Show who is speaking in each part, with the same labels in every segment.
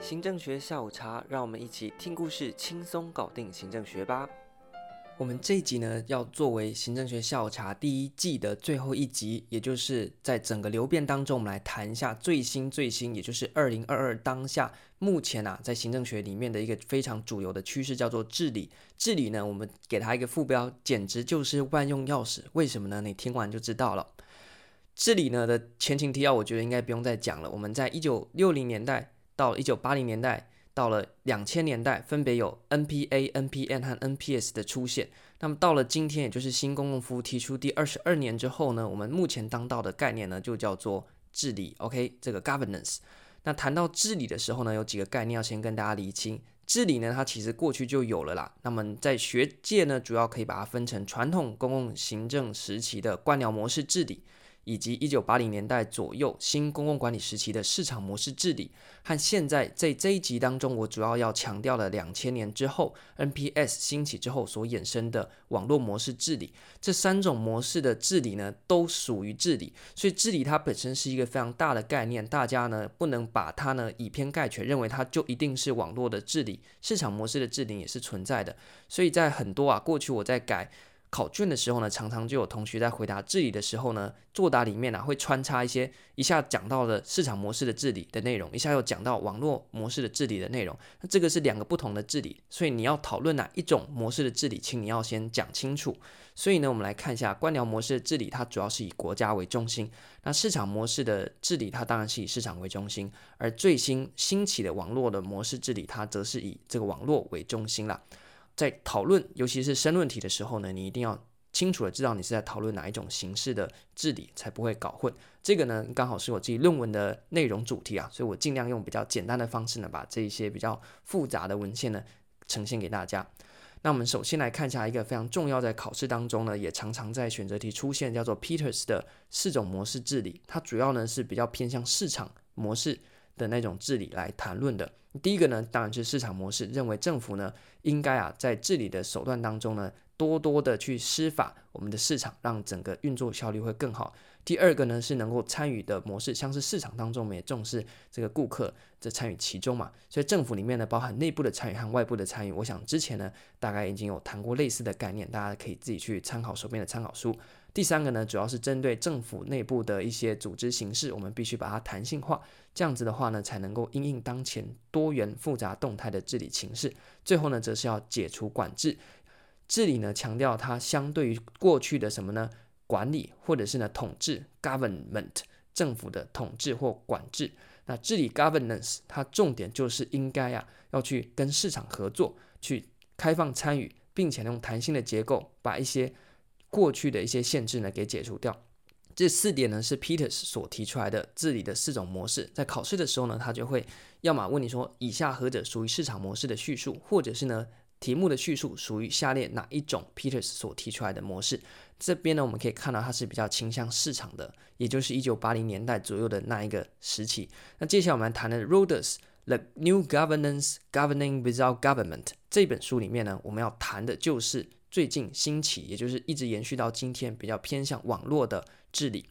Speaker 1: 行政学下午茶，让我们一起听故事，轻松搞定行政学吧。我们这一集呢，要作为行政学下午茶第一季的最后一集，也就是在整个流变当中，我们来谈一下最新最新，也就是二零二二当下目前啊，在行政学里面的一个非常主流的趋势，叫做治理。治理呢，我们给它一个副标，简直就是万用钥匙。为什么呢？你听完就知道了。治理呢的前情提要，我觉得应该不用再讲了。我们在一九六零年代。到了一九八零年代，到了两千年代，分别有 NPA、NPN 和 NPS 的出现。那么到了今天，也就是新公共服务提出第二十二年之后呢，我们目前当道的概念呢，就叫做治理。OK，这个 governance。那谈到治理的时候呢，有几个概念要先跟大家厘清。治理呢，它其实过去就有了啦。那么在学界呢，主要可以把它分成传统公共行政时期的官僚模式治理。以及一九八零年代左右新公共管理时期的市场模式治理，和现在在这一集当中，我主要要强调的两千年之后 NPS 兴起之后所衍生的网络模式治理，这三种模式的治理呢，都属于治理。所以治理它本身是一个非常大的概念，大家呢不能把它呢以偏概全，认为它就一定是网络的治理，市场模式的治理也是存在的。所以在很多啊过去我在改。考卷的时候呢，常常就有同学在回答治理的时候呢，作答里面呢、会穿插一些一下讲到的市场模式的治理的内容，一下又讲到网络模式的治理的内容。那这个是两个不同的治理，所以你要讨论哪一种模式的治理，请你要先讲清楚。所以呢，我们来看一下官僚模式的治理，它主要是以国家为中心；那市场模式的治理，它当然是以市场为中心。而最新兴起的网络的模式治理，它则是以这个网络为中心了。在讨论，尤其是申论题的时候呢，你一定要清楚的知道你是在讨论哪一种形式的治理，才不会搞混。这个呢，刚好是我自己论文的内容主题啊，所以我尽量用比较简单的方式呢，把这一些比较复杂的文献呢呈现给大家。那我们首先来看一下一个非常重要，在考试当中呢，也常常在选择题出现，叫做 Peters 的四种模式治理。它主要呢是比较偏向市场模式的那种治理来谈论的。第一个呢，当然是市场模式，认为政府呢应该啊在治理的手段当中呢，多多的去施法我们的市场，让整个运作效率会更好。第二个呢是能够参与的模式，像是市场当中我们也重视这个顾客的参与其中嘛，所以政府里面呢包含内部的参与和外部的参与。我想之前呢大概已经有谈过类似的概念，大家可以自己去参考手边的参考书。第三个呢，主要是针对政府内部的一些组织形式，我们必须把它弹性化，这样子的话呢，才能够因应当前多元复杂动态的治理形势。最后呢，则是要解除管制治理呢，强调它相对于过去的什么呢？管理或者是呢统治 （government） 政府的统治或管制。那治理 （governance） 它重点就是应该啊，要去跟市场合作，去开放参与，并且用弹性的结构把一些过去的一些限制呢，给解除掉。这四点呢，是 Peters 所提出来的治理的四种模式。在考试的时候呢，他就会要么问你说，以下何者属于市场模式的叙述，或者是呢，题目的叙述属于下列哪一种 Peters 所提出来的模式。这边呢，我们可以看到它是比较倾向市场的，也就是一九八零年代左右的那一个时期。那接下来我们来谈的 Rhodes The New Governance Governing Without Government 这本书里面呢，我们要谈的就是。最近兴起，也就是一直延续到今天，比较偏向网络的治理。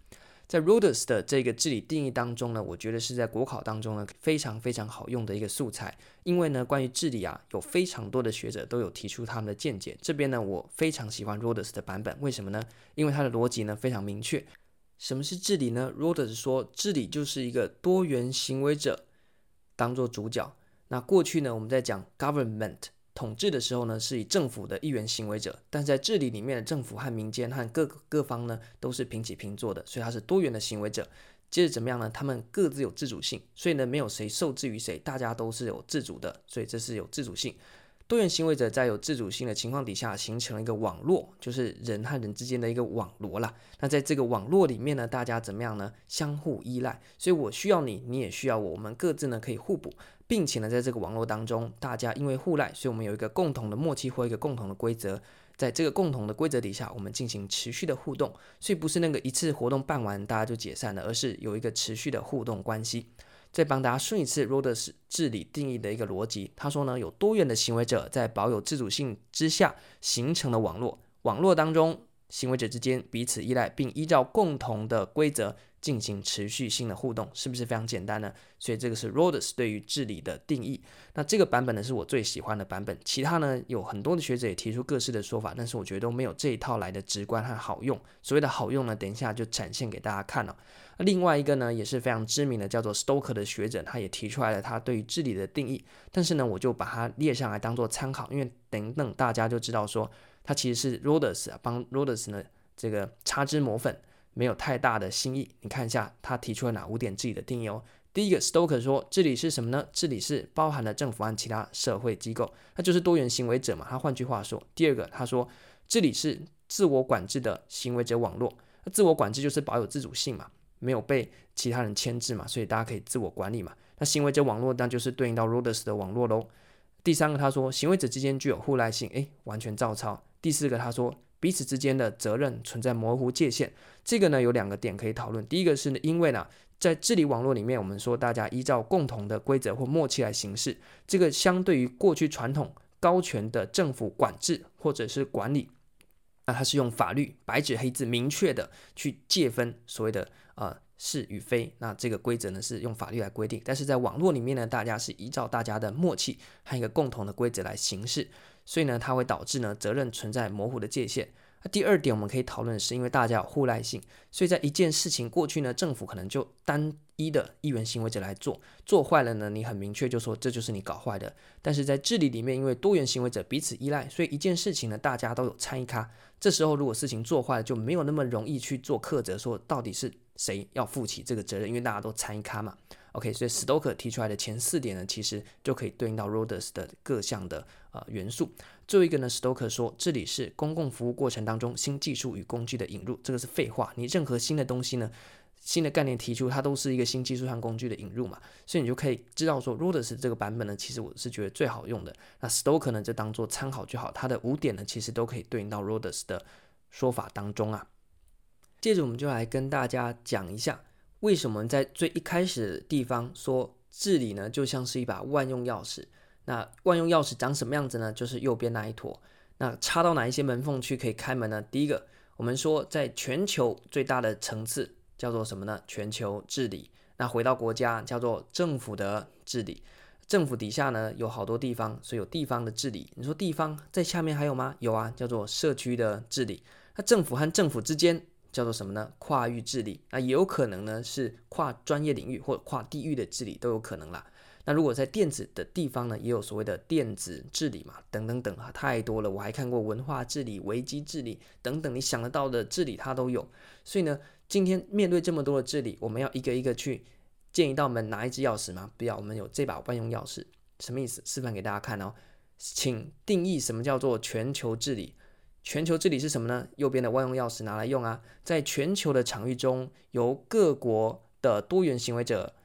Speaker 1: 在 Rhodes 的这个治理定义当中呢，我觉得是在国考当中呢非常非常好用的一个素材。因为呢，关于治理啊，有非常多的学者都有提出他们的见解。这边呢，我非常喜欢 Rhodes 的版本，为什么呢？因为它的逻辑呢非常明确。什么是治理呢？Rhodes 说，治理就是一个多元行为者当做主角。那过去呢，我们在讲 government。统治的时候呢，是以政府的一员行为者，但在治理里面的政府和民间和各各方呢，都是平起平坐的，所以他是多元的行为者。接着怎么样呢？他们各自有自主性，所以呢，没有谁受制于谁，大家都是有自主的，所以这是有自主性。多元行为者在有自主性的情况底下，形成了一个网络，就是人和人之间的一个网络啦。那在这个网络里面呢，大家怎么样呢？相互依赖，所以我需要你，你也需要我，我们各自呢可以互补。并且呢，在这个网络当中，大家因为互赖，所以我们有一个共同的默契或一个共同的规则。在这个共同的规则底下，我们进行持续的互动。所以不是那个一次活动办完大家就解散了，而是有一个持续的互动关系。再帮大家顺一次 Rhodes 治理定义的一个逻辑。他说呢，有多元的行为者在保有自主性之下形成的网络。网络当中，行为者之间彼此依赖，并依照共同的规则。进行持续性的互动，是不是非常简单呢？所以这个是 Rhodes 对于治理的定义。那这个版本呢是我最喜欢的版本，其他呢有很多的学者也提出各式的说法，但是我觉得都没有这一套来的直观和好用。所谓的好用呢，等一下就展现给大家看了。另外一个呢也是非常知名的，叫做 Stoker 的学者，他也提出来了他对于治理的定义。但是呢，我就把它列上来当做参考，因为等等大家就知道说，他其实是 Rhodes 啊，帮 Rhodes 呢这个擦脂抹粉，没有太大的新意。你看一下他提出了哪五点自己的定义哦。第一个，Stoker 说治理是什么呢？治理是包含了政府和其他社会机构，那就是多元行为者嘛。他换句话说，第二个他说治理是自我管制的行为者网络。那自我管制就是保有自主性嘛。没有被其他人牵制嘛，所以大家可以自我管理嘛。那行为者网络那就是对应到 Rodes 的网络喽。第三个他说行为者之间具有互赖性，诶，完全照抄。第四个他说彼此之间的责任存在模糊界限，这个呢有两个点可以讨论。第一个是呢，因为呢在治理网络里面，我们说大家依照共同的规则或默契来行事，这个相对于过去传统高权的政府管制或者是管理，那它是用法律白纸黑字明确的去界分所谓的。呃，是与非，那这个规则呢是用法律来规定，但是在网络里面呢，大家是依照大家的默契和一个共同的规则来行事，所以呢，它会导致呢责任存在模糊的界限。第二点我们可以讨论的是，因为大家有互赖性，所以在一件事情过去呢，政府可能就单一的一元行为者来做，做坏了呢，你很明确就说这就是你搞坏的。但是在治理里面，因为多元行为者彼此依赖，所以一件事情呢，大家都有参与咖。这时候如果事情做坏了，就没有那么容易去做苛责，说到底是谁要负起这个责任，因为大家都参与咖嘛。OK，所以 Stoker 提出来的前四点呢，其实就可以对应到 Rhodes 的各项的呃元素。最后一个呢，Stoker 说这里是公共服务过程当中新技术与工具的引入，这个是废话。你任何新的东西呢，新的概念提出，它都是一个新技术和工具的引入嘛，所以你就可以知道说 Rhodes 这个版本呢，其实我是觉得最好用的。那 Stoker 呢，就当做参考就好。它的五点呢，其实都可以对应到 Rhodes 的说法当中啊。接着我们就来跟大家讲一下。为什么在最一开始的地方说治理呢，就像是一把万用钥匙？那万用钥匙长什么样子呢？就是右边那一坨。那插到哪一些门缝去可以开门呢？第一个，我们说在全球最大的层次叫做什么呢？全球治理。那回到国家叫做政府的治理。政府底下呢有好多地方，所以有地方的治理。你说地方在下面还有吗？有啊，叫做社区的治理。那政府和政府之间。叫做什么呢？跨域治理，那也有可能呢是跨专业领域或跨地域的治理都有可能啦。那如果在电子的地方呢，也有所谓的电子治理嘛，等等等啊，太多了。我还看过文化治理、危机治理等等，你想得到的治理它都有。所以呢，今天面对这么多的治理，我们要一个一个去见一道门拿一支钥匙吗？不要，我们有这把万用钥匙，什么意思？示范给大家看哦，请定义什么叫做全球治理。全球治理是什么呢？右边的万用钥匙拿来用啊！在全球的场域中，由各国的多元行为者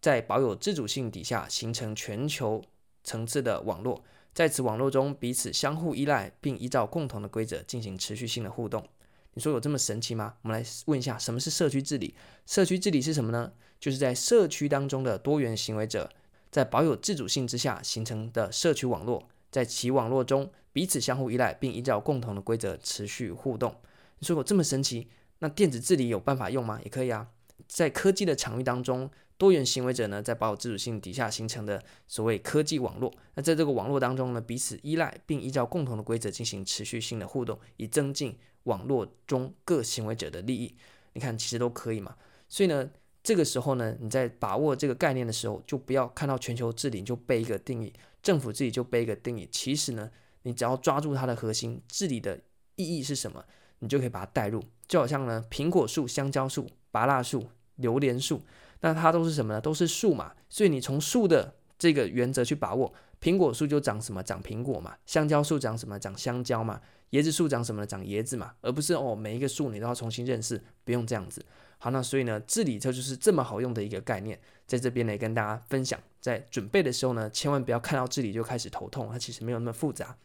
Speaker 1: 在保有自主性底下形成全球层次的网络，在此网络中彼此相互依赖，并依照共同的规则进行持续性的互动。你说有这么神奇吗？我们来问一下，什么是社区治理？社区治理是什么呢？就是在社区当中的多元行为者在保有自主性之下形成的社区网络，在其网络中。彼此相互依赖，并依照共同的规则持续互动。你说我这么神奇，那电子治理有办法用吗？也可以啊。在科技的场域当中，多元行为者呢，在保有自主性底下形成的所谓科技网络。那在这个网络当中呢，彼此依赖，并依照共同的规则进行持续性的互动，以增进网络中各行为者的利益。你看，其实都可以嘛。所以呢，这个时候呢，你在把握这个概念的时候，就不要看到全球治理就背一个定义，政府自己就背一个定义。其实呢。你只要抓住它的核心，治理的意义是什么，你就可以把它带入。就好像呢，苹果树、香蕉树、芭乐树、榴莲树，那它都是什么呢？都是树嘛。所以你从树的这个原则去把握，苹果树就长什么？长苹果嘛。香蕉树长什么？长香蕉嘛。椰子树长什么？长椰子嘛。而不是哦，每一个树你都要重新认识，不用这样子。好，那所以呢，治理这就是这么好用的一个概念，在这边呢跟大家分享。在准备的时候呢，千万不要看到治理就开始头痛，它其实没有那么复杂。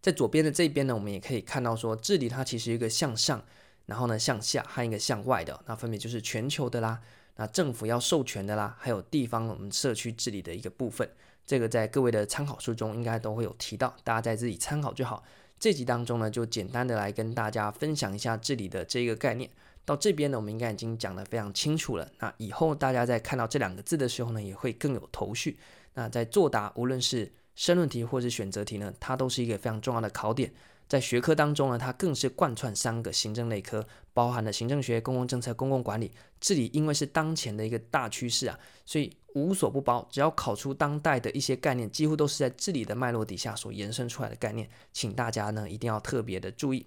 Speaker 1: 在左边的这一边呢，我们也可以看到说，治理它其实一个向上，然后呢向下，还有一个向外的，那分别就是全球的啦，那政府要授权的啦，还有地方我们社区治理的一个部分。这个在各位的参考书中应该都会有提到，大家在自己参考就好。这集当中呢，就简单的来跟大家分享一下治理的这个概念。到这边呢，我们应该已经讲得非常清楚了。那以后大家在看到这两个字的时候呢，也会更有头绪。那在作答，无论是申论题或是选择题呢，它都是一个非常重要的考点。在学科当中呢，它更是贯穿三个行政类科，包含了行政学、公共政策、公共管理。治理因为是当前的一个大趋势啊，所以无所不包。只要考出当代的一些概念，几乎都是在治理的脉络底下所延伸出来的概念，请大家呢一定要特别的注意。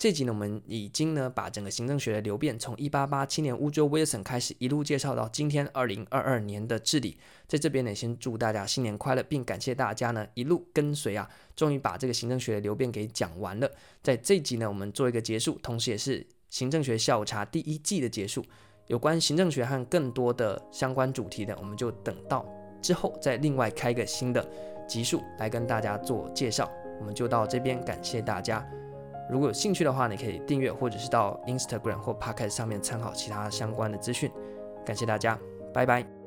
Speaker 1: 这集呢，我们已经呢把整个行政学的流变，从一八八七年 Woodrow Wilson 开始，一路介绍到今天二零二二年的治理。在这边呢，先祝大家新年快乐，并感谢大家呢一路跟随啊，终于把这个行政学的流变给讲完了。在这集呢，我们做一个结束，同时也是行政学下午茶第一季的结束。有关行政学和更多的相关主题呢，我们就等到之后再另外开个新的集数来跟大家做介绍。我们就到这边，感谢大家。如果有兴趣的话，你可以订阅，或者是到 Instagram 或 Pocket 上面参考其他相关的资讯。感谢大家，拜拜。